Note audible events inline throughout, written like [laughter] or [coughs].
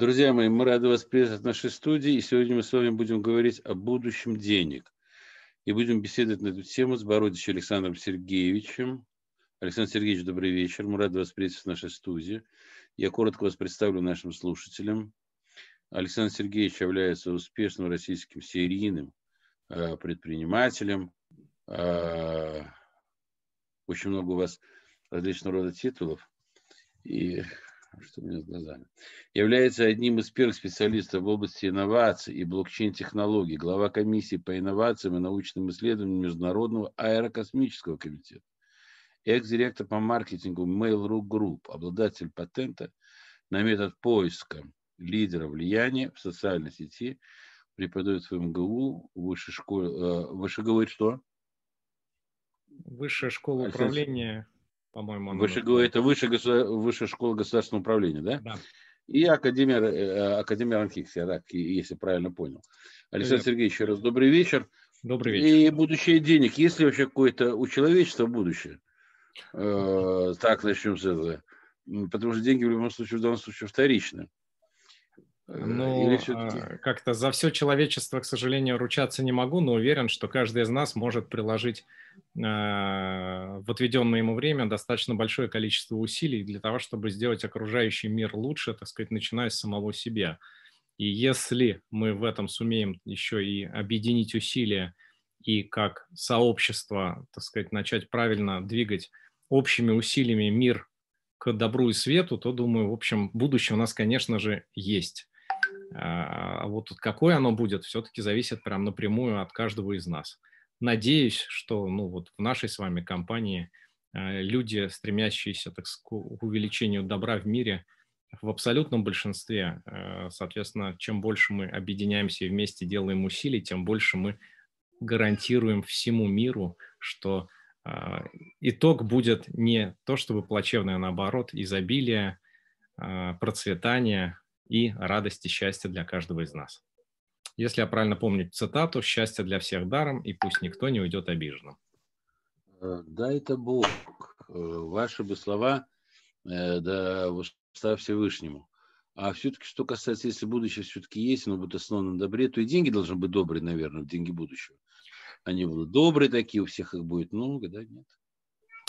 Друзья мои, мы рады вас приветствовать в нашей студии. И сегодня мы с вами будем говорить о будущем денег. И будем беседовать на эту тему с Бородичем Александром Сергеевичем. Александр Сергеевич, добрый вечер. Мы рады вас приветствовать в нашей студии. Я коротко вас представлю нашим слушателям. Александр Сергеевич является успешным российским серийным э, предпринимателем. Э, очень много у вас различного рода титулов. И что у меня с глазами, является одним из первых специалистов в области инноваций и блокчейн-технологий, глава комиссии по инновациям и научным исследованиям Международного аэрокосмического комитета, экс-директор по маркетингу Mail.ru Group, обладатель патента на метод поиска лидера влияния в социальной сети, преподает в МГУ, высшей школе, э, выше говорит что? Высшая школа управления по-моему. Выше, это высшая, высшая школа государственного управления, да? Да. И Академия, э, Академия РАНХИКС, я так, если правильно понял. Александр Сергеевич, еще раз добрый вечер. Добрый вечер. И будущее денег. Есть ли вообще какое-то у человечества будущее? Э, так, начнем с этого. Потому что деньги в любом случае, в данном случае вторичны. Ну, как-то за все человечество, к сожалению, ручаться не могу, но уверен, что каждый из нас может приложить э, в отведенное ему время достаточно большое количество усилий для того, чтобы сделать окружающий мир лучше, так сказать, начиная с самого себя. И если мы в этом сумеем еще и объединить усилия и как сообщество, так сказать, начать правильно двигать общими усилиями мир к добру и свету, то, думаю, в общем, будущее у нас, конечно же, есть. А вот какое оно будет, все-таки зависит прям напрямую от каждого из нас. Надеюсь, что ну, вот в нашей с вами компании э, люди, стремящиеся так, к увеличению добра в мире, в абсолютном большинстве, э, соответственно, чем больше мы объединяемся и вместе делаем усилий, тем больше мы гарантируем всему миру, что а, итог будет не то чтобы плачевное, а наоборот, изобилие, а, процветание, и радости счастья для каждого из нас. Если я правильно помню цитату, счастье для всех даром, и пусть никто не уйдет обиженным. Э, да, это Бог. Э, ваши бы слова, э, да, уста Всевышнему. А все-таки, что касается, если будущее все-таки есть, оно будет основано на добре, то и деньги должны быть добрые, наверное, деньги будущего. Они будут добрые такие, у всех их будет много, да, нет?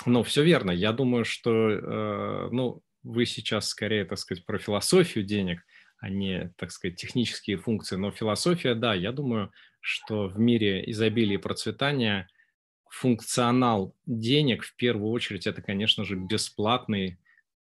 Ну, все верно. Я думаю, что, э, ну, вы сейчас скорее, так сказать, про философию денег, а не, так сказать, технические функции. Но философия, да, я думаю, что в мире изобилия и процветания функционал денег в первую очередь это, конечно же, бесплатные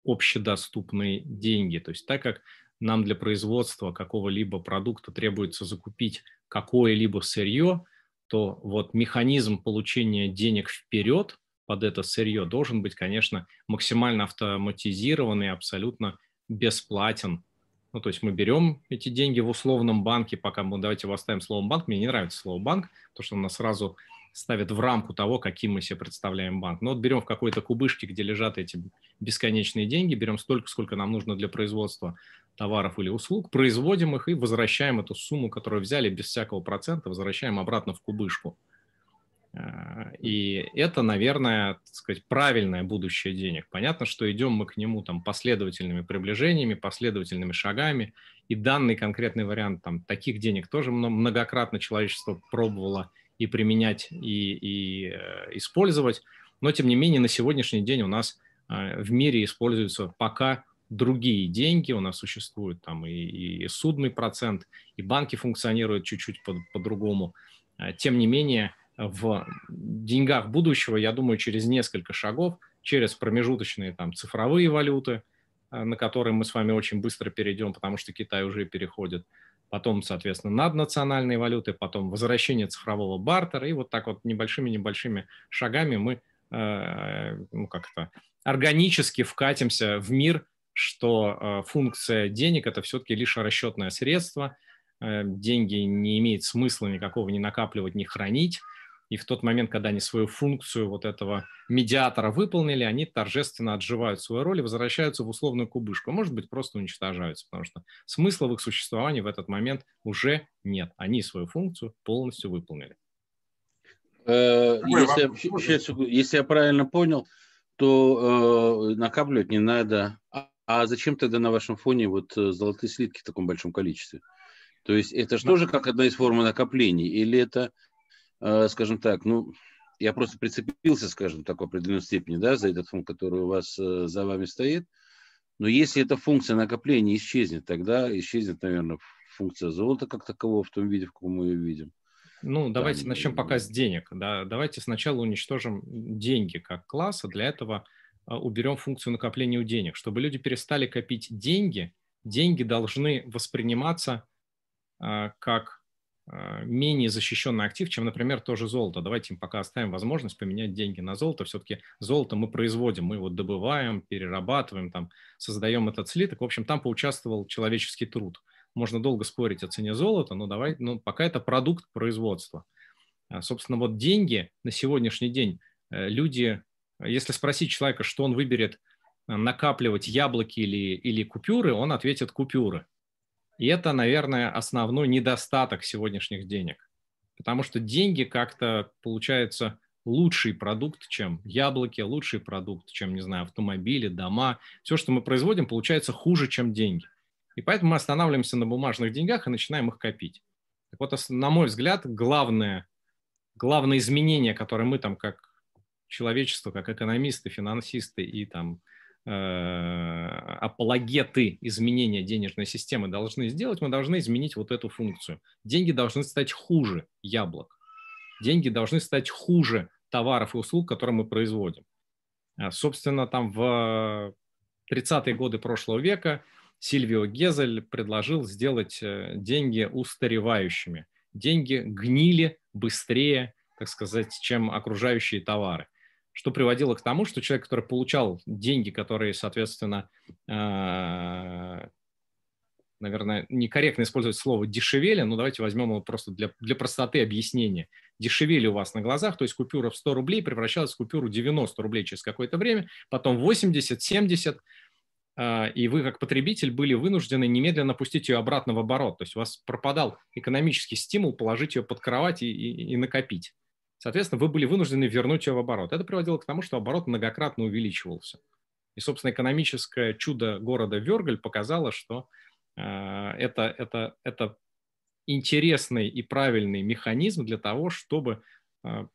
общедоступные деньги. То есть так как нам для производства какого-либо продукта требуется закупить какое-либо сырье, то вот механизм получения денег вперед под это сырье должен быть, конечно, максимально автоматизированный, абсолютно бесплатен. Ну, то есть мы берем эти деньги в условном банке, пока мы, давайте его оставим словом банк, мне не нравится слово банк, потому что он нас сразу ставит в рамку того, каким мы себе представляем банк. Но вот берем в какой-то кубышке, где лежат эти бесконечные деньги, берем столько, сколько нам нужно для производства товаров или услуг, производим их и возвращаем эту сумму, которую взяли без всякого процента, возвращаем обратно в кубышку. Э, и это, наверное, так сказать, правильное будущее денег. Понятно, что идем мы к нему там последовательными приближениями, последовательными шагами. И данный конкретный вариант там, таких денег тоже многократно человечество пробовало и применять, и, и э, использовать. Но, тем не менее, на сегодняшний день у нас э, в мире используются пока другие деньги. У нас существует там и, и судный процент, и банки функционируют чуть-чуть по- по-другому. Тем не менее, в деньгах будущего, я думаю, через несколько шагов, через промежуточные там цифровые валюты, э, на которые мы с вами очень быстро перейдем, потому что Китай уже переходит, потом, соответственно, наднациональные валюты, потом возвращение цифрового бартера, и вот так вот небольшими-небольшими шагами мы э, ну, как-то органически вкатимся в мир, что э, функция денег – это все-таки лишь расчетное средство, деньги не имеет смысла никакого не накапливать, не хранить, и в тот момент, когда они свою функцию вот этого медиатора выполнили, они торжественно отживают свою роль и возвращаются в условную кубышку. Может быть, просто уничтожаются, потому что смысла в их существовании в этот момент уже нет. Они свою функцию полностью выполнили. Э, если, если я правильно понял, то э, накапливать не надо. А А зачем тогда на вашем фоне вот э, золотые слитки в таком большом количестве? То есть это же тоже как одна из форм накоплений? Или это, скажем так, ну, я просто прицепился, скажем так, в определенной степени, да, за этот фонд, который у вас э, за вами стоит. Но если эта функция накопления исчезнет, тогда исчезнет, наверное, функция золота как такового в том виде, в каком мы ее видим. Ну, давайте Там, начнем пока с денег. Да. Давайте сначала уничтожим деньги как класс, а для этого а, уберем функцию накопления у денег. Чтобы люди перестали копить деньги, деньги должны восприниматься а, как менее защищенный актив, чем, например, тоже золото. Давайте им пока оставим возможность поменять деньги на золото. Все-таки золото мы производим, мы его добываем, перерабатываем, там, создаем этот слиток. В общем, там поучаствовал человеческий труд. Можно долго спорить о цене золота, но давай, ну, пока это продукт производства. Собственно, вот деньги на сегодняшний день э, люди если спросить человека, что он выберет э, накапливать яблоки или, или купюры, он ответит купюры. И это, наверное, основной недостаток сегодняшних денег. Потому что деньги как-то получается лучший продукт, чем яблоки, лучший продукт, чем, не знаю, автомобили, дома. Все, что мы производим, получается хуже, чем деньги. И поэтому мы останавливаемся на бумажных деньгах и начинаем их копить. Так вот, на мой взгляд, главное, главное изменение, которое мы там как человечество, как экономисты, финансисты и там апологеты изменения денежной системы должны сделать, мы должны изменить вот эту функцию. Деньги должны стать хуже яблок. Деньги должны стать хуже товаров и услуг, которые мы производим. А, собственно, там в 30-е годы прошлого века Сильвио Гезель предложил сделать э, деньги устаревающими. Деньги гнили быстрее, так сказать, чем окружающие товары что приводило к тому, что человек, который получал деньги, которые, соответственно, э, наверное, некорректно использовать слово дешевели, но давайте возьмем его просто для, для простоты объяснения. Дешевели у вас на глазах, то есть купюра в 100 рублей превращалась в купюру 90 рублей через какое-то время, потом 80, 70, э, и вы как потребитель были вынуждены немедленно пустить ее обратно в оборот. То есть у вас пропадал экономический стимул положить ее под кровать и, и, и накопить. Соответственно, вы были вынуждены вернуть ее в оборот. Это приводило к тому, что оборот многократно увеличивался. И, собственно, экономическое чудо города Вергаль показало, что э, это, это, это интересный и правильный механизм для того, чтобы э,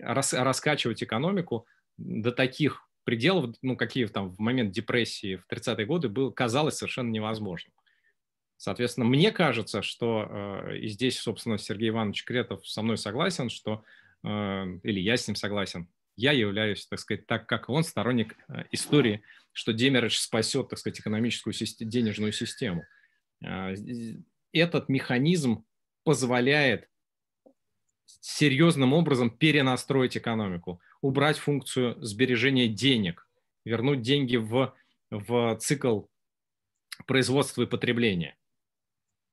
рас, раскачивать экономику до таких пределов, ну, какие там в момент депрессии в 30-е годы было, казалось совершенно невозможным. Соответственно, мне кажется, что, э, и здесь, собственно, Сергей Иванович Кретов со мной согласен, что или я с ним согласен. Я являюсь, так сказать, так как он, сторонник э, истории, что Демеридж спасет, так сказать, экономическую денежную систему. Э, этот механизм позволяет серьезным образом перенастроить экономику, убрать функцию сбережения денег, вернуть деньги в, в цикл производства и потребления.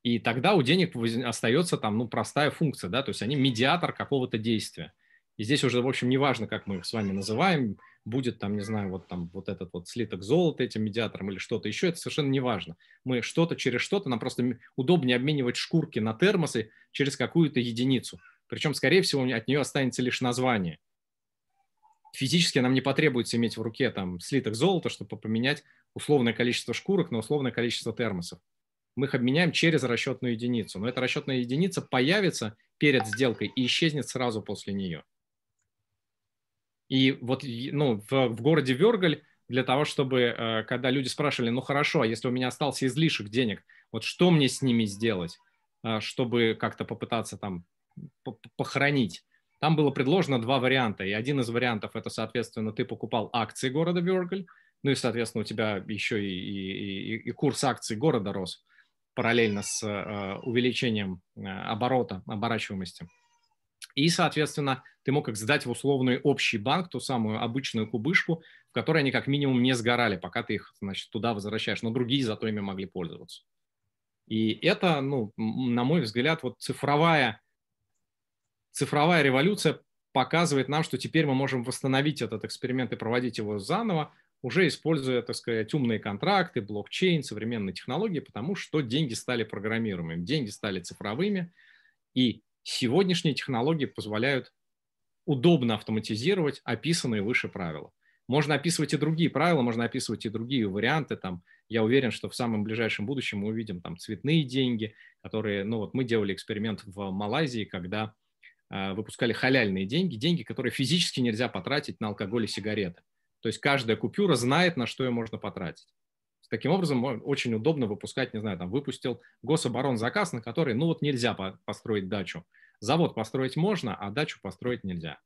И тогда у денег остается там, ну, простая функция, да, то есть они медиатор какого-то действия. И здесь уже, в общем, неважно, как мы их с вами называем, будет там, не знаю, вот там вот этот вот слиток золота этим медиатором или что-то еще, это совершенно неважно. Мы что-то через что-то, нам просто удобнее обменивать шкурки на термосы через какую-то единицу. Причем, скорее всего, от нее останется лишь название. Физически нам не потребуется иметь в руке там слиток золота, чтобы поменять условное количество шкурок на условное количество термосов мы их обменяем через расчетную единицу. Но эта расчетная единица появится перед сделкой и исчезнет сразу после нее. И вот ну, в, в городе Вергаль для того, чтобы, э, когда люди спрашивали, ну хорошо, а если у меня остался излишек денег, вот что мне с ними сделать, э, чтобы как-то попытаться там похоронить? Там было предложено два варианта, и один из вариантов это, соответственно, ты покупал акции города Вергаль, ну и, соответственно, у тебя еще и, и, и, и курс акций города рос параллельно с э, увеличением э, оборота, оборачиваемости. И, соответственно, ты мог их сдать в условный общий банк, ту самую обычную кубышку, в которой они как минимум не сгорали, пока ты их значит, туда возвращаешь, но другие зато ими могли пользоваться. И это, ну, на мой взгляд, вот цифровая, цифровая революция показывает нам, что теперь мы можем восстановить этот эксперимент и проводить его заново, уже используя, так сказать, умные контракты, блокчейн, современные технологии, потому что деньги стали программируемыми, деньги стали цифровыми, и сегодняшние технологии позволяют удобно автоматизировать описанные выше правила. Можно описывать и другие правила, можно описывать и другие варианты, там, Я уверен, что в самом ближайшем будущем мы увидим там цветные деньги, которые, ну вот мы делали эксперимент в Малайзии, когда э, выпускали халяльные деньги, деньги, которые физически нельзя потратить на алкоголь и сигареты. То есть каждая купюра знает, на что ее можно потратить. Таким образом, очень удобно выпускать, не знаю, там выпустил гособорон заказ, на который, ну вот нельзя построить дачу. Завод построить можно, а дачу построить нельзя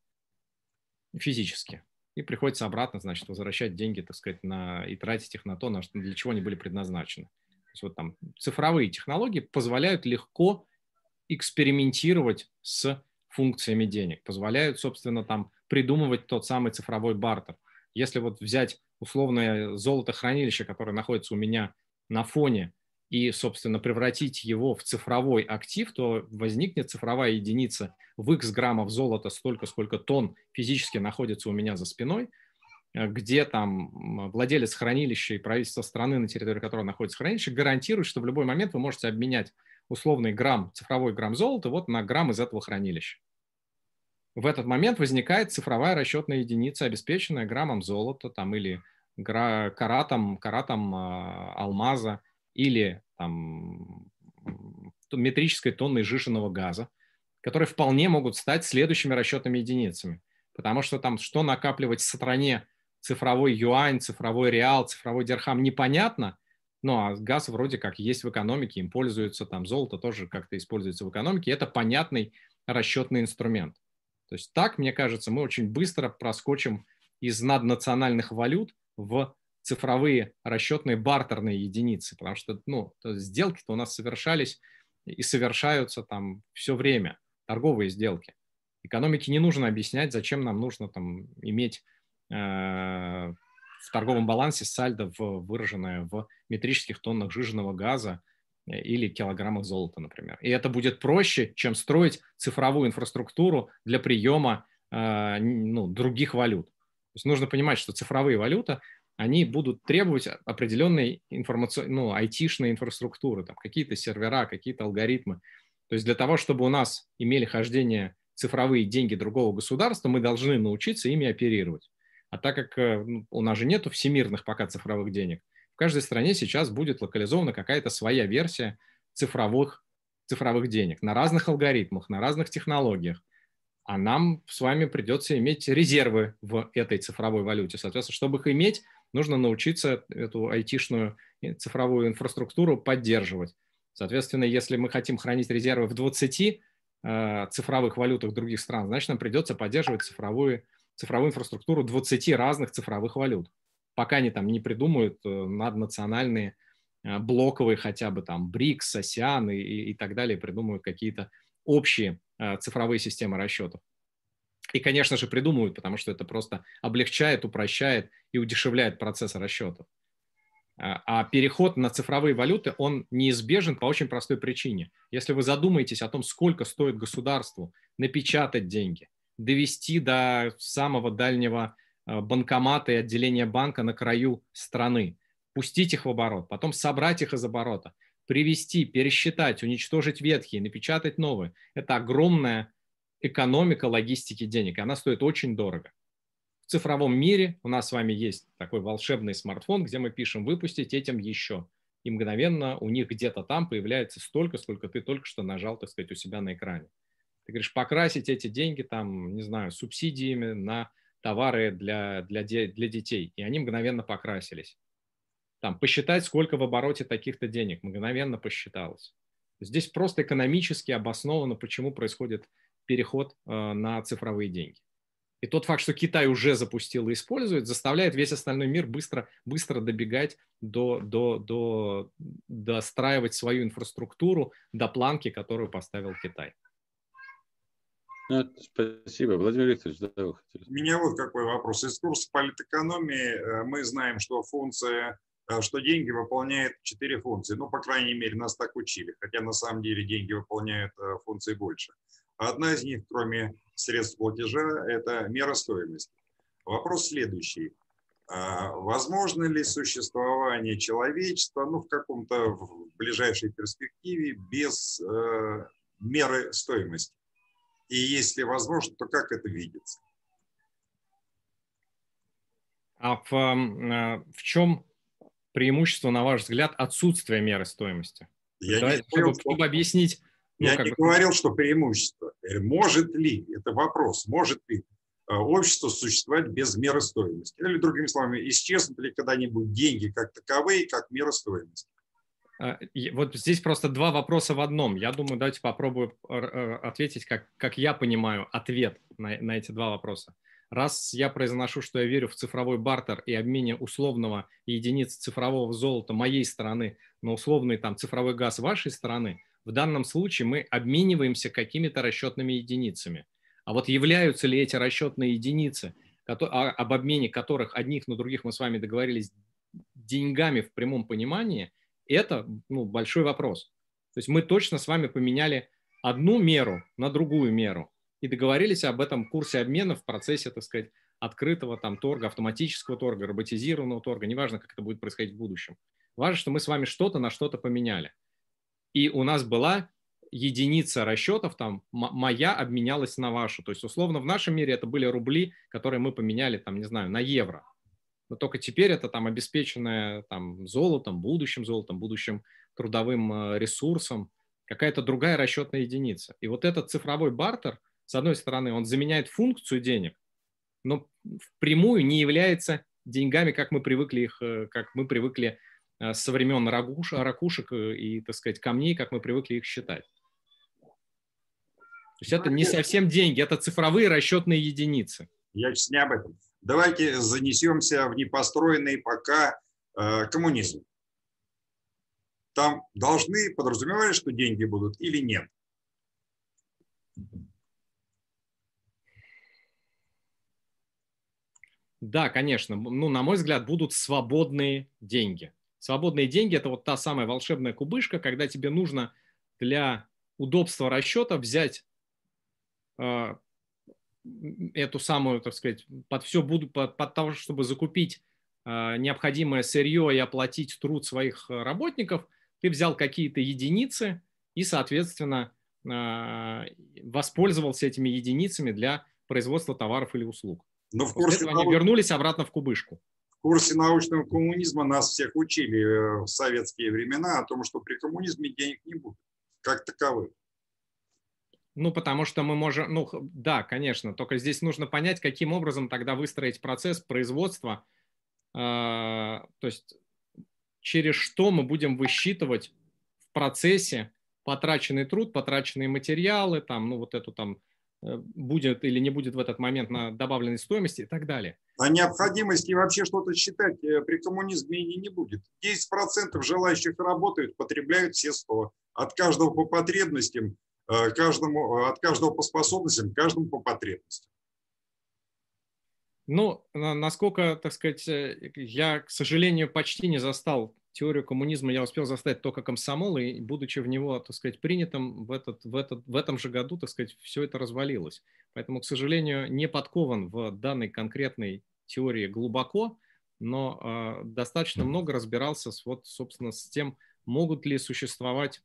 физически. И приходится обратно, значит, возвращать деньги, так сказать, на, и тратить их на то, на что, для чего они были предназначены. То есть вот там цифровые технологии позволяют легко экспериментировать с функциями денег, позволяют, собственно, там придумывать тот самый цифровой бартер. Если вот взять условное золотохранилище, которое находится у меня на фоне, и, собственно, превратить его в цифровой актив, то возникнет цифровая единица в x граммов золота столько, сколько тонн физически находится у меня за спиной, э, где там владелец хранилища и правительство страны, на территории которого находится хранилище, гарантирует, что в любой момент вы можете обменять условный грамм, цифровой грамм золота вот на грамм из этого хранилища. В этот момент возникает цифровая расчетная единица, обеспеченная граммом золота там, или каратом, каратом э, алмаза или там, метрической тонной жиженного газа, которые вполне могут стать следующими расчетными единицами. Потому что там что накапливать в стране цифровой юань, цифровой реал, цифровой дирхам непонятно, ну а газ вроде как есть в экономике, им пользуются, там золото тоже как-то используется в экономике, это понятный расчетный инструмент. То есть так, мне кажется, мы очень быстро проскочим из наднациональных валют в цифровые расчетные бартерные единицы, потому что ну, сделки-то у нас совершались и совершаются там все время, торговые сделки. Экономике не нужно объяснять, зачем нам нужно там иметь э, в торговом балансе сальдо в, выраженное в метрических тоннах жиженного газа или килограммах золота, например. И это будет проще, чем строить цифровую инфраструктуру для приема э, ну, других валют. То есть нужно понимать, что цифровые валюты они будут требовать определенной информационной, ну, айтишной инфраструктуры, там, какие-то сервера, какие-то алгоритмы. То есть для того, чтобы у нас имели хождение цифровые деньги другого государства, мы должны научиться ими оперировать. А так как э, у нас же нету всемирных пока цифровых денег, в каждой стране сейчас будет локализована какая-то своя версия цифровых, цифровых денег на разных алгоритмах, на разных технологиях а нам с вами придется иметь резервы в этой цифровой валюте. Соответственно, чтобы их иметь, нужно научиться эту айтишную цифровую инфраструктуру поддерживать. Соответственно, если мы хотим хранить резервы в 20 э, цифровых валютах других стран, значит, нам придется поддерживать цифровую, цифровую инфраструктуру 20 разных цифровых валют. Пока они там не придумают э, наднациональные э, блоковые хотя бы там БРИКС, АСИАН и, и так далее, придумают какие-то общие Э, цифровые системы расчетов. И, конечно же, придумывают, потому что это просто облегчает, упрощает и удешевляет процесс расчетов. А переход на цифровые валюты, он неизбежен по очень простой причине. Если вы задумаетесь о том, сколько стоит государству напечатать деньги, довести до самого дальнего э, банкомата и отделения банка на краю страны, пустить их в оборот, потом собрать их из оборота, привести, пересчитать, уничтожить ветхие, напечатать новые. Это огромная экономика логистики денег, и она стоит очень дорого. В цифровом мире у нас с вами есть такой волшебный смартфон, где мы пишем «выпустить этим еще». И мгновенно у них где-то там появляется столько, сколько ты только что нажал, так сказать, у себя на экране. Ты говоришь, покрасить эти деньги там, не знаю, субсидиями на товары для, для, для детей. И они мгновенно покрасились там, посчитать, сколько в обороте таких-то денег, мгновенно посчиталось. Здесь просто экономически обосновано, почему происходит переход э, на цифровые деньги. И тот факт, что Китай уже запустил и использует, заставляет весь остальной мир быстро, быстро добегать до, до, до, достраивать свою инфраструктуру до планки, которую поставил Китай. Ну, спасибо. Владимир Викторович, да, вы хотели. У меня вот какой вопрос. Из курса политэкономии э, мы знаем, что функция Э, что деньги выполняют четыре функции. Ну, по крайней мере, нас так учили, хотя на самом деле деньги выполняют э, функции больше. Одна из них, кроме средств платежа, это мера стоимости. Вопрос следующий. А возможно ли существование человечества ну, в каком-то ближайшей перспективе без меры стоимости? И если возможно, то как это видится? А в, в чем преимущество, на ваш взгляд, отсутствия меры стоимости? Я Давайте, не говорил, чтобы, объяснить. Ну, я не бы... говорил, что преимущество. Может ли, это вопрос, может ли э, общество существовать без меры стоимости? Или, другими словами, исчезнут ли когда-нибудь деньги как таковые, как мера стоимости? А, вот здесь просто два вопроса в одном. Я думаю, давайте попробую э, ответить, как, как я понимаю ответ на, на эти два вопроса. Раз я произношу, что я верю в цифровой бартер и обмене условного единицы цифрового золота моей стороны на условный там цифровой газ вашей стороны, в данном случае мы обмениваемся какими-то расчетными единицами. А вот являются ли эти расчетные единицы, а, об обмене которых одних на других мы с вами договорились деньгами в прямом понимании, это ну, большой вопрос. То есть мы точно с вами поменяли одну меру на другую меру и договорились об этом курсе обмена в процессе, так сказать, открытого там торга, автоматического торга, роботизированного торга, неважно, как это будет происходить в будущем. Важно, что мы с вами что-то на что-то поменяли. И у нас была единица расчетов, там, моя обменялась на вашу. То есть, условно, в нашем мире это были рубли, которые мы поменяли, там, не знаю, на евро. Но только теперь это там обеспеченное там, золотом, будущим золотом, будущим трудовым э, ресурсом, какая-то другая расчетная единица. И вот этот цифровой бартер – с одной стороны, он заменяет функцию денег, но впрямую не является деньгами, как мы привыкли их, э, как мы привыкли э, со времен ракуш, ракушек и, так сказать, камней, как мы привыкли их считать. То есть это не совсем деньги, это цифровые расчетные единицы. Я сейчас не об этом. Давайте занесемся в непостроенный пока э, коммунизм. Там должны подразумевать, что деньги будут или нет? Да, конечно. Ну, на мой взгляд, будут свободные деньги. Свободные деньги – это вот та самая волшебная кубышка, когда тебе нужно для удобства расчета взять э, эту самую, так сказать, под все буду, под, под того, чтобы закупить э, необходимое сырье и оплатить труд своих работников, ты взял какие-то единицы и, соответственно, э, воспользовался этими единицами для производства товаров или услуг. Но в курсе науч... они вернулись обратно в кубышку. В курсе научного коммунизма нас всех учили э, в советские времена о том, что при коммунизме денег не будет, как таковых. Ну, потому что мы можем, ну, да, конечно, только здесь нужно понять, каким образом тогда выстроить процесс производства, э, то есть через что мы будем высчитывать в процессе потраченный труд, потраченные материалы, там, ну, вот эту там Э, будет или не будет в этот момент на добавленной стоимости и так далее. А необходимости вообще что-то считать э, при коммунизме и не будет. 10% желающих работают, потребляют все 100. От каждого по потребностям, каждому, от каждого по способностям, каждому по потребностям. Ну, насколько, так сказать, я, к сожалению, почти не застал теорию коммунизма я успел заставить только комсомол, и будучи в него, так сказать, принятым, в, этот, в, этот, в этом же году, так сказать, все это развалилось. Поэтому, к сожалению, не подкован в данной конкретной теории глубоко, но э, достаточно много разбирался с, вот, собственно, с тем, могут ли существовать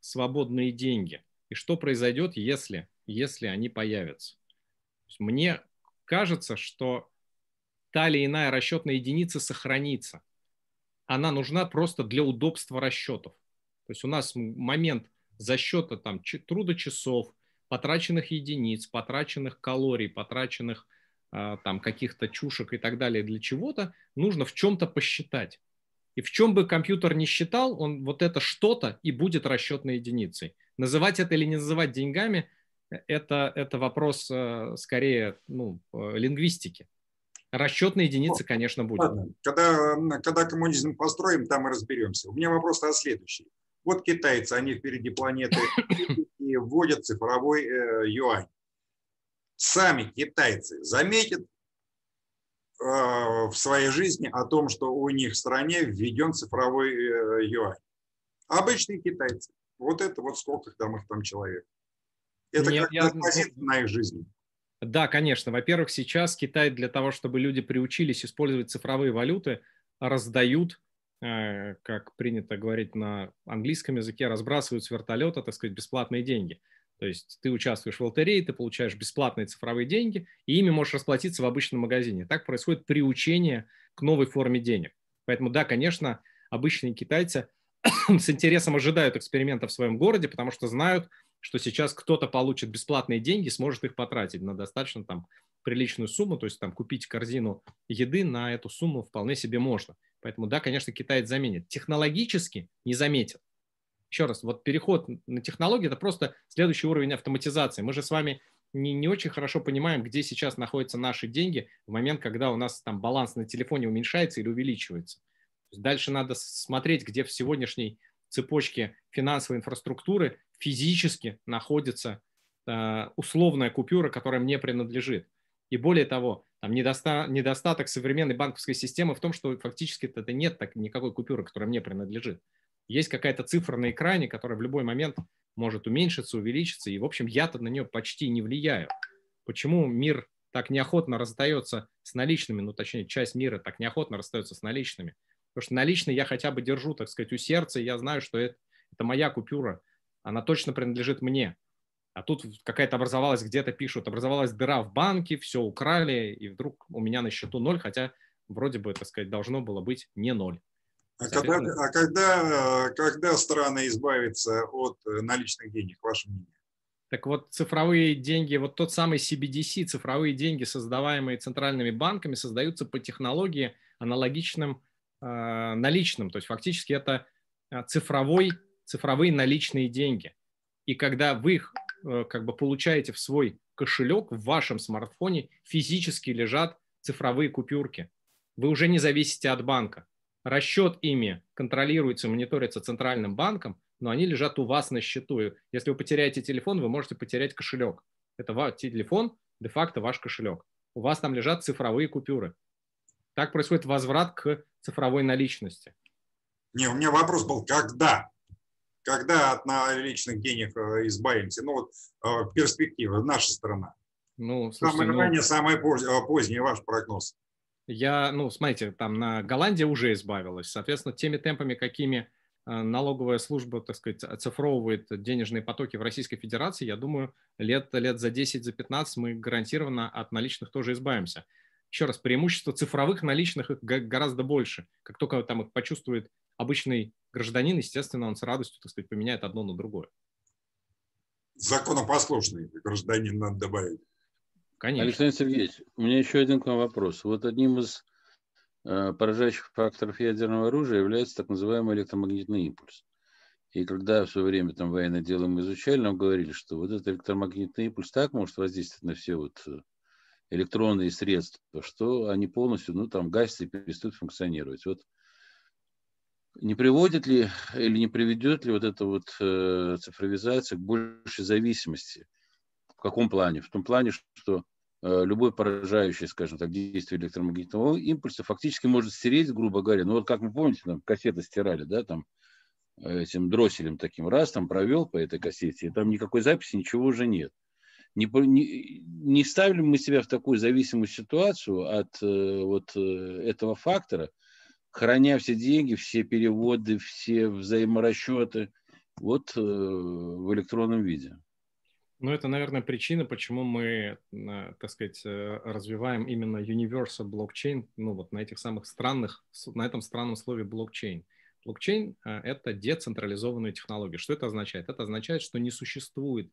свободные деньги и что произойдет, если, если они появятся. Мне кажется, что та или иная расчетная единица сохранится – она нужна просто для удобства расчетов. То есть у нас момент засчета там труда часов, потраченных единиц, потраченных калорий, потраченных а, там каких-то чушек и так далее для чего-то, нужно в чем-то посчитать. И в чем бы компьютер не считал, он вот это что-то и будет расчетной единицей. Называть это или не называть деньгами, э, это, это вопрос э, скорее ну, э, лингвистики. Расчетные единицы, конечно, будет. Ладно. Когда, когда коммунизм построим, там и разберемся. У меня вопрос о следующий. Вот китайцы, они впереди планеты [coughs] и вводят цифровой э, юань. Сами китайцы заметят в своей жизни о том, что у них в стране введен цифровой э, юань. Обычные китайцы. Вот это вот сколько там их там человек. Это Нет, как я... на их жизни. Да, конечно. Во-первых, сейчас Китай для того, чтобы люди приучились использовать цифровые валюты, раздают, э, как принято говорить на английском языке, разбрасывают с вертолета, так сказать, бесплатные деньги. То есть ты участвуешь в лотерее, ты получаешь бесплатные цифровые деньги, и ими можешь расплатиться в обычном магазине. Так происходит приучение к новой форме денег. Поэтому, да, конечно, обычные китайцы [coughs] с интересом ожидают эксперимента в своем городе, потому что знают, что сейчас кто-то получит бесплатные деньги, сможет их потратить на достаточно там приличную сумму, то есть там купить корзину еды на эту сумму вполне себе можно. Поэтому да, конечно, китаец заменит. Технологически не заметит. Еще раз, вот переход на технологии – это просто следующий уровень автоматизации. Мы же с вами не, не очень хорошо понимаем, где сейчас находятся наши деньги в момент, когда у нас там баланс на телефоне уменьшается или увеличивается. Дальше надо смотреть, где в сегодняшней цепочке финансовой инфраструктуры физически находится э, условная купюра, которая мне принадлежит. И более того, там недоста недостаток современной банковской системы в том, что фактически это нет так, никакой купюры, которая мне принадлежит. Есть какая-то цифра на экране, которая в любой момент может уменьшиться, увеличиться, и, в общем, я-то на нее почти не влияю. Почему мир так неохотно расстается с наличными, ну, точнее, часть мира так неохотно расстается с наличными? Потому что наличные я хотя бы держу, так сказать, у сердца, и я знаю, что это, это моя купюра, она точно принадлежит мне. А тут какая-то образовалась, где-то пишут, образовалась дыра в банке, все украли, и вдруг у меня на счету ноль, хотя вроде бы, так сказать, должно было быть не ноль. А когда, а когда, когда страны избавятся от наличных денег, ваше мнение? Так вот, цифровые деньги, вот тот самый CBDC, цифровые деньги, создаваемые центральными банками, создаются по технологии аналогичным э, наличным. То есть фактически это а, цифровой, цифровые наличные деньги. И когда вы их э, как бы получаете в свой кошелек, в вашем смартфоне физически лежат цифровые купюрки. Вы уже не зависите от банка расчет ими контролируется, мониторится центральным банком, но они лежат у вас на счету. Если вы потеряете телефон, вы можете потерять кошелек. Это ваш телефон, де-факто ваш кошелек. У вас там лежат цифровые купюры. Так происходит возврат к цифровой наличности. Не, у меня вопрос был, когда? Когда от наличных денег э, избавимся? Ну вот э, перспектива, наша страна. Ну, слушайте, самое ну... раннее, самое э, позднее ваш прогноз я, ну, смотрите, там на Голландия уже избавилась. Соответственно, теми темпами, какими э, налоговая служба, так сказать, оцифровывает денежные потоки в Российской Федерации, я думаю, лет, лет за 10, за 15 мы гарантированно от наличных тоже избавимся. Еще раз, преимущество цифровых наличных их гораздо больше. Как только там их почувствует обычный гражданин, естественно, он с радостью, так сказать, поменяет одно на другое. Законопослушный гражданин надо добавить. Конечно. Александр Сергеевич, у меня еще один к вам вопрос. Вот одним из э, поражающих факторов ядерного оружия является так называемый электромагнитный импульс. И когда в свое время там военное дело мы изучали, нам говорили, что вот этот электромагнитный импульс так может воздействовать на все вот э, электронные средства, что они полностью, ну, там, гасятся и перестают функционировать. Вот не приводит ли или не приведет ли вот эта вот э, цифровизация к большей зависимости в каком плане? В том плане, что э, любой поражающий, скажем так, действие электромагнитного импульса фактически может стереть, грубо говоря. Ну вот как вы помните, там кассеты стирали, да, там э, этим дросселем таким раз там провел по этой кассете, и там никакой записи, ничего уже нет. Не, не, не ставили мы себя в такую зависимую ситуацию от э, вот этого фактора, храня все деньги, все переводы, все взаиморасчеты вот в электронном виде. Ну, это, наверное, причина, почему мы, так сказать, э, развиваем именно Universal блокчейн, ну, вот на этих самых странных, на этом странном слове блокчейн. Блокчейн э, – это децентрализованная технология. Что это означает? Это означает, что не существует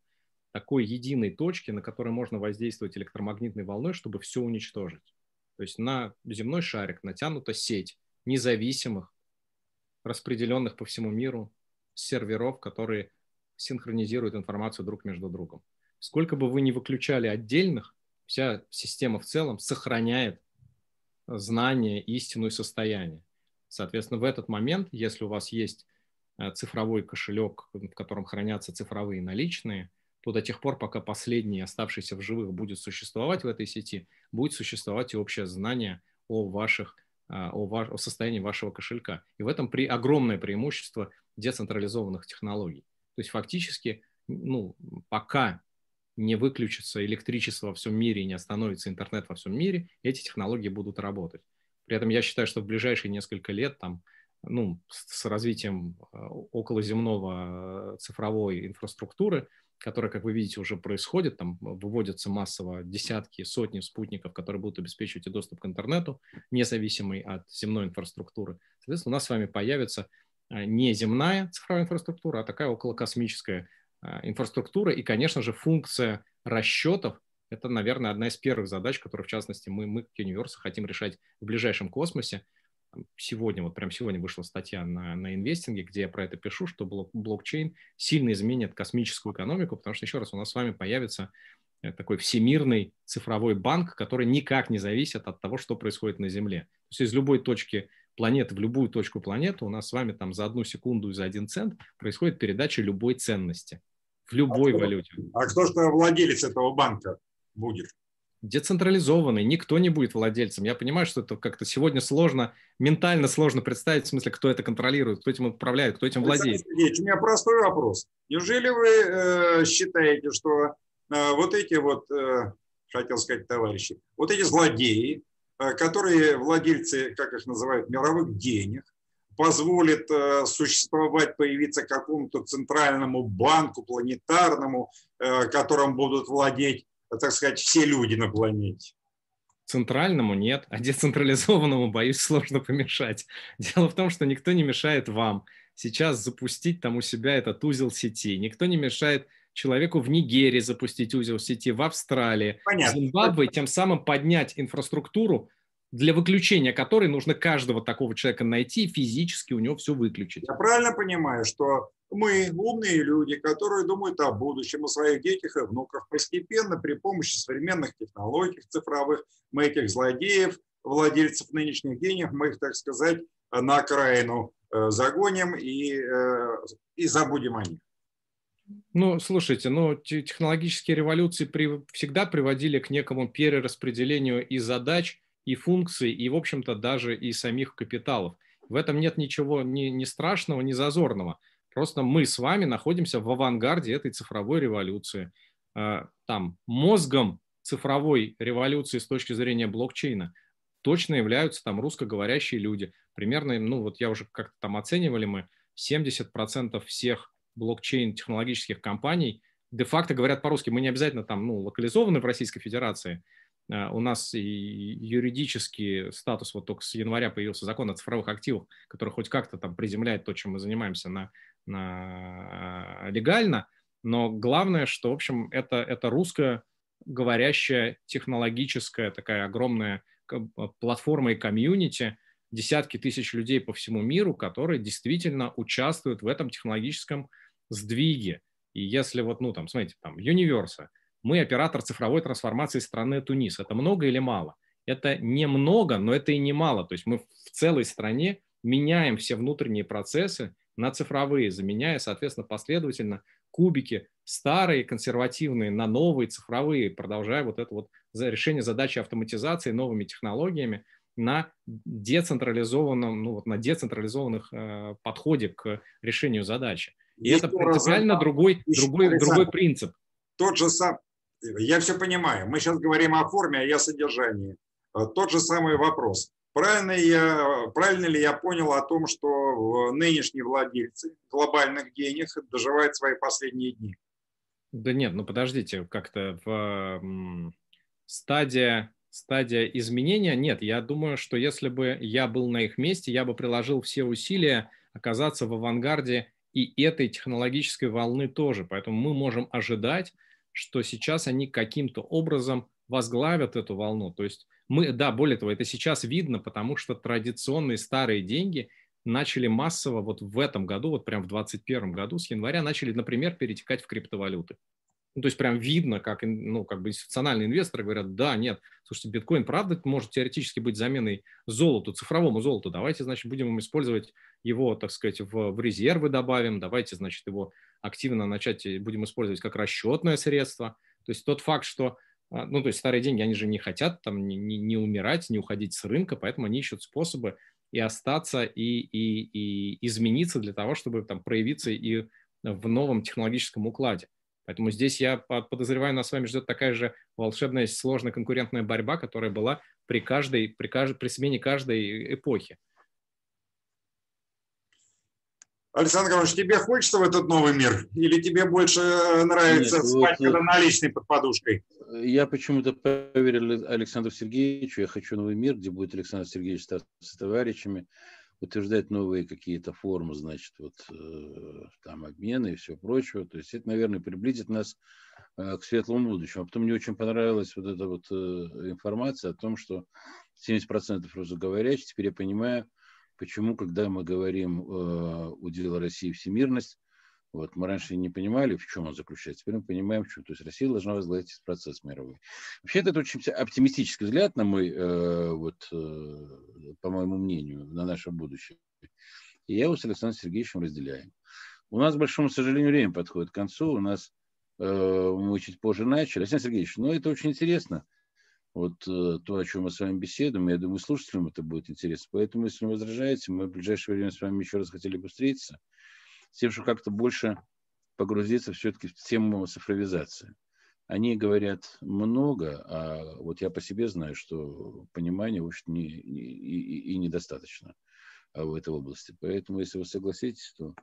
такой единой точки, на которой можно воздействовать электромагнитной волной, чтобы все уничтожить. То есть на земной шарик натянута сеть независимых, распределенных по всему миру серверов, которые синхронизируют информацию друг между другом. Сколько бы вы ни выключали отдельных, вся система в целом сохраняет знание, истину и состояние. Соответственно, в этот момент, если у вас есть э, цифровой кошелек, в котором хранятся цифровые наличные, то до тех пор, пока последний, оставшийся в живых, будет существовать в этой сети, будет существовать и общее знание о ваших э, о, ваш, о состоянии вашего кошелька. И в этом при, огромное преимущество децентрализованных технологий. То есть фактически, ну, пока не выключится электричество во всем мире и не остановится интернет во всем мире, эти технологии будут работать. При этом я считаю, что в ближайшие несколько лет там, ну, с развитием э, околоземного э, цифровой инфраструктуры которое, как вы видите, уже происходит, там выводятся массово десятки, сотни спутников, которые будут обеспечивать доступ к интернету, независимый от земной инфраструктуры. Соответственно, у нас с вами появится не земная цифровая инфраструктура, а такая околокосмическая а, инфраструктура. И, конечно же, функция расчетов – это, наверное, одна из первых задач, которые, в частности, мы, мы как Universe, хотим решать в ближайшем космосе. Сегодня, вот прям сегодня вышла статья на, на инвестинге, где я про это пишу, что блок, блокчейн сильно изменит космическую экономику, потому что, еще раз, у нас с вами появится э, такой всемирный цифровой банк, который никак не зависит от того, что происходит на Земле. То есть из любой точки планеты в любую точку планеты, у нас с вами там за одну секунду и за один цент происходит передача любой ценности в любой а кто, валюте. А кто же владелец этого банка будет? Децентрализованный, никто не будет владельцем. Я понимаю, что это как-то сегодня сложно, ментально сложно представить, в смысле, кто это контролирует, кто этим управляет, кто этим владеет. Сергеевич, у меня простой вопрос. Неужели вы э, считаете, что э, вот эти вот, э, хотел сказать товарищи, вот эти злодеи, которые владельцы, как их называют, мировых денег, позволит э, существовать, появиться какому-то центральному банку планетарному, э, которым будут владеть, так сказать, все люди на планете. Центральному нет, а децентрализованному, боюсь, сложно помешать. Дело в том, что никто не мешает вам сейчас запустить там у себя этот узел сети. Никто не мешает человеку в Нигерии запустить узел сети, в Австралии, Понятно. в Зимбабве, тем самым поднять инфраструктуру, для выключения которой нужно каждого такого человека найти и физически у него все выключить. Я правильно понимаю, что мы, умные люди, которые думают о будущем, о своих детях и внуках, постепенно при помощи современных технологий цифровых, мы этих злодеев, владельцев нынешних денег, мы их, так сказать, на окраину э, загоним и, э, и забудем о них. Ну, слушайте, ну, технологические революции при, всегда приводили к некому перераспределению и задач, и функций, и, в общем-то, даже и самих капиталов. В этом нет ничего ни, ни страшного, ни зазорного. Просто мы с вами находимся в авангарде этой цифровой революции. А, там мозгом цифровой революции с точки зрения блокчейна точно являются там русскоговорящие люди. Примерно, ну вот я уже как-то там оценивали мы, 70% всех блокчейн технологических компаний де-факто говорят по-русски. Мы не обязательно там ну, локализованы в Российской Федерации. А, у нас и юридический статус, вот только с января появился закон о цифровых активах, который хоть как-то там приземляет то, чем мы занимаемся на, на легально. Но главное, что, в общем, это, это русская говорящая технологическая такая огромная платформа и комьюнити, десятки тысяч людей по всему миру, которые действительно участвуют в этом технологическом сдвиге. И если вот, ну, там, смотрите, там, Universe, мы оператор цифровой трансформации страны Тунис. Это много или мало? Это не много, но это и не мало. То есть мы в целой стране меняем все внутренние процессы на цифровые, заменяя, соответственно, последовательно кубики старые, консервативные на новые, цифровые, продолжая вот это вот решение задачи автоматизации новыми технологиями на децентрализованном, ну вот на децентрализованных э, подходе к решению задачи. И Есть это принципиально другой, другой, другой принцип. Тот же сам, я все понимаю. Мы сейчас говорим о форме, а я о содержании. Э, тот же самый вопрос. Правильно, я, правильно ли я понял о том, что нынешние владельцы глобальных денег доживают свои последние дни? Да нет, ну подождите, как-то в стадия стадия изменения. Нет, я думаю, что если бы я был на их месте, я бы приложил все усилия оказаться в авангарде и этой технологической волны тоже. Поэтому мы можем ожидать, что сейчас они каким-то образом возглавят эту волну. То есть мы, да, более того, это сейчас видно, потому что традиционные старые деньги начали массово вот в этом году, вот прям в 2021 году, с января начали, например, перетекать в криптовалюты. Ну, то есть прям видно, как, ну, как бы институциональные инвесторы говорят, да, нет, слушайте, биткоин правда может теоретически быть заменой золоту, цифровому золоту, давайте, значит, будем использовать его, так сказать, в, в резервы добавим, давайте, значит, его активно начать, э, будем использовать как расчетное средство. То есть тот факт, что, а, ну, то есть старые деньги, они же не хотят там не, не, не умирать, не уходить с рынка, поэтому они ищут способы и остаться, и, и, и измениться для того, чтобы там проявиться и в новом технологическом укладе. Поэтому здесь я подозреваю, нас с вами ждет такая же волшебная, сложная конкурентная борьба, которая была при каждой, при, каждой, при смене каждой эпохи. Александр Иванович, тебе хочется в этот новый мир? Или тебе больше э, нравится Нет, спать, вот, когда наличный под подушкой? Я почему-то поверил Александру Сергеевичу. Я хочу новый мир, где будет Александр Сергеевич с товарищами утверждать новые какие-то формы, значит, вот э, там обмены и все прочее. То есть это, наверное, приблизит нас э, к светлому будущему. А потом мне очень понравилась вот эта вот информация о том, что 70% русскоговорящих, теперь я понимаю, Почему, когда мы говорим э, удел России всемирность, вот, мы раньше не понимали, в чем он заключается, теперь мы понимаем, в чем. То есть Россия должна возглавить процесс мировой. Вообще, это очень оптимистический взгляд, на мой, э, вот, э, по моему мнению, на наше будущее. И я его с Александром Сергеевичем разделяю. У нас, к большому сожалению, время подходит к концу. У нас э, мы чуть позже начали. Александр Сергеевич, ну это очень интересно вот э, то, о чем мы с вами беседуем. Я думаю, слушателям это будет интересно. Поэтому, если не возражаете, мы в ближайшее время с вами еще раз хотели бы встретиться, с тем, чтобы как-то больше погрузиться все-таки в тему цифровизации. Они говорят много, а вот я по себе знаю, что понимания, в общем, не, не, и, и недостаточно а, в этой области. Поэтому, если вы согласитесь, то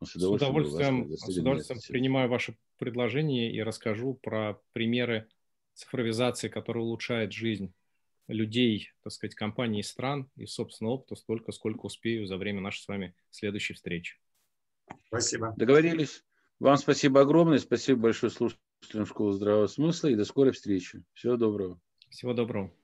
ну, с удовольствием, с удовольствием, с удовольствием принимаю ваше предложение и расскажу про примеры цифровизации, которая улучшает жизнь людей, так сказать, компаний и стран, и собственного опыта столько, сколько успею за время нашей с вами следующей встречи. Спасибо. Договорились. Вам спасибо огромное. Спасибо большое слушателям Школы здравого смысла и до скорой встречи. Всего доброго. Всего доброго.